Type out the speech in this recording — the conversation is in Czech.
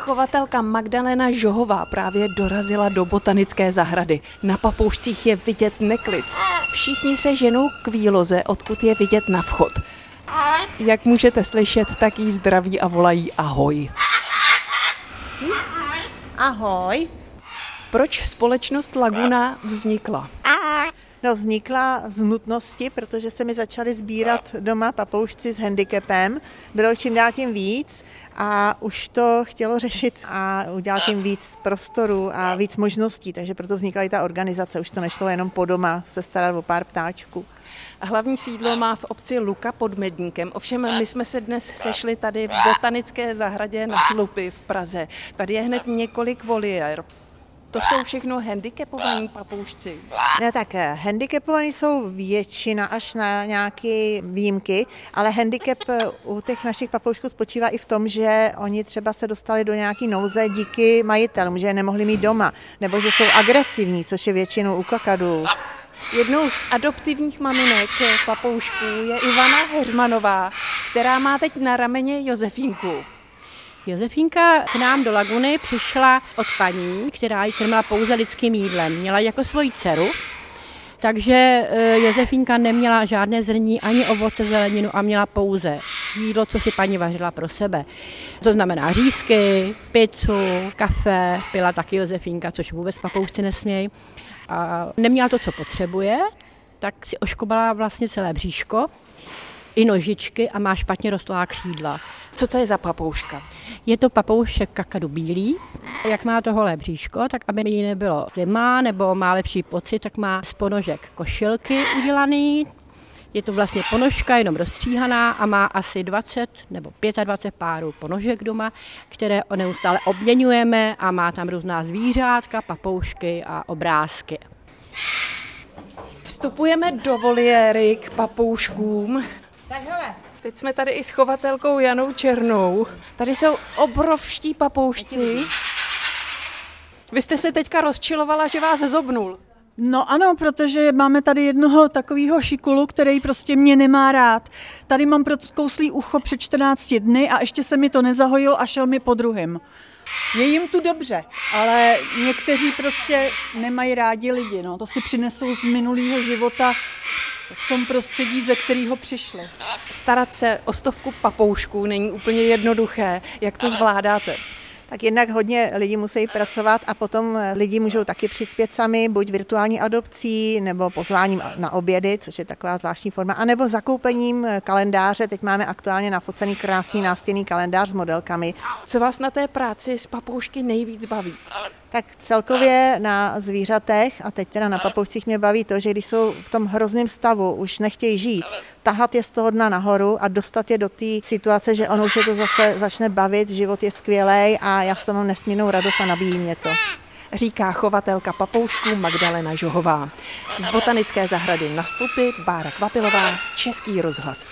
Chovatelka Magdalena Žohová právě dorazila do botanické zahrady. Na papoušcích je vidět neklid. Všichni se ženou k výloze, odkud je vidět na vchod. Jak můžete slyšet, tak jí zdraví a volají ahoj. Ahoj. Proč společnost Laguna vznikla? No, vznikla z nutnosti, protože se mi začaly sbírat doma papoušci s handicapem. Bylo čím dál tím víc a už to chtělo řešit a udělat tím víc prostoru a víc možností, takže proto vznikla i ta organizace. Už to nešlo jenom po doma se starat o pár ptáčků. Hlavní sídlo má v obci Luka pod Medníkem, ovšem my jsme se dnes sešli tady v botanické zahradě na Slupy v Praze. Tady je hned několik voliér. To jsou všechno handicapovaní papoušci. Ne, tak eh, handicapovaní jsou většina až na nějaké výjimky, ale handicap eh, u těch našich papoušků spočívá i v tom, že oni třeba se dostali do nějaké nouze díky majitelům, že je nemohli mít doma, nebo že jsou agresivní, což je většinou u kakadů. Jednou z adoptivních maminek papoušků je Ivana Heřmanová, která má teď na rameně Josefínku. Josefínka k nám do Laguny přišla od paní, která ji krmila pouze lidským jídlem. Měla jako svoji dceru, takže e, Josefínka neměla žádné zrní ani ovoce, zeleninu a měla pouze jídlo, co si paní vařila pro sebe. To znamená řízky, pizzu, kafe, pila taky Josefínka, což vůbec papoušci nesmějí. A neměla to, co potřebuje, tak si oškobala vlastně celé bříško, i nožičky a má špatně rostlá křídla. Co to je za papouška? Je to papoušek kakadu bílý. Jak má to holé bříško, tak aby jí nebylo zima nebo má lepší pocit, tak má z ponožek košilky udělaný. Je to vlastně ponožka jenom rozstříhaná a má asi 20 nebo 25 párů ponožek doma, které neustále obměňujeme a má tam různá zvířátka, papoušky a obrázky. Vstupujeme do voliéry k papouškům. Tak hele, Teď jsme tady i s chovatelkou Janou Černou. Tady jsou obrovští papoušci. Vy jste se teďka rozčilovala, že vás zobnul. No ano, protože máme tady jednoho takového šikulu, který prostě mě nemá rád. Tady mám prokouslý ucho před 14 dny a ještě se mi to nezahojil a šel mi po druhém. Je jim tu dobře, ale někteří prostě nemají rádi lidi. No. To si přinesou z minulého života v tom prostředí, ze kterého přišli. Starat se o stovku papoušků není úplně jednoduché. Jak to zvládáte? tak jednak hodně lidí musí pracovat a potom lidi můžou taky přispět sami, buď virtuální adopcí, nebo pozváním na obědy, což je taková zvláštní forma, anebo zakoupením kalendáře. Teď máme aktuálně nafocený krásný nástěnný kalendář s modelkami. Co vás na té práci s papoušky nejvíc baví? Tak celkově na zvířatech, a teď teda na papoušcích mě baví to, že když jsou v tom hrozném stavu, už nechtějí žít, tahat je z toho dna nahoru a dostat je do té situace, že ono už je to zase začne bavit, život je skvělý a já s toho mám nesmírnou radost a nabíjí mě to. Říká chovatelka papoušků Magdalena Žohová. Z botanické zahrady na Stupy Bára Kvapilová, Český rozhlas.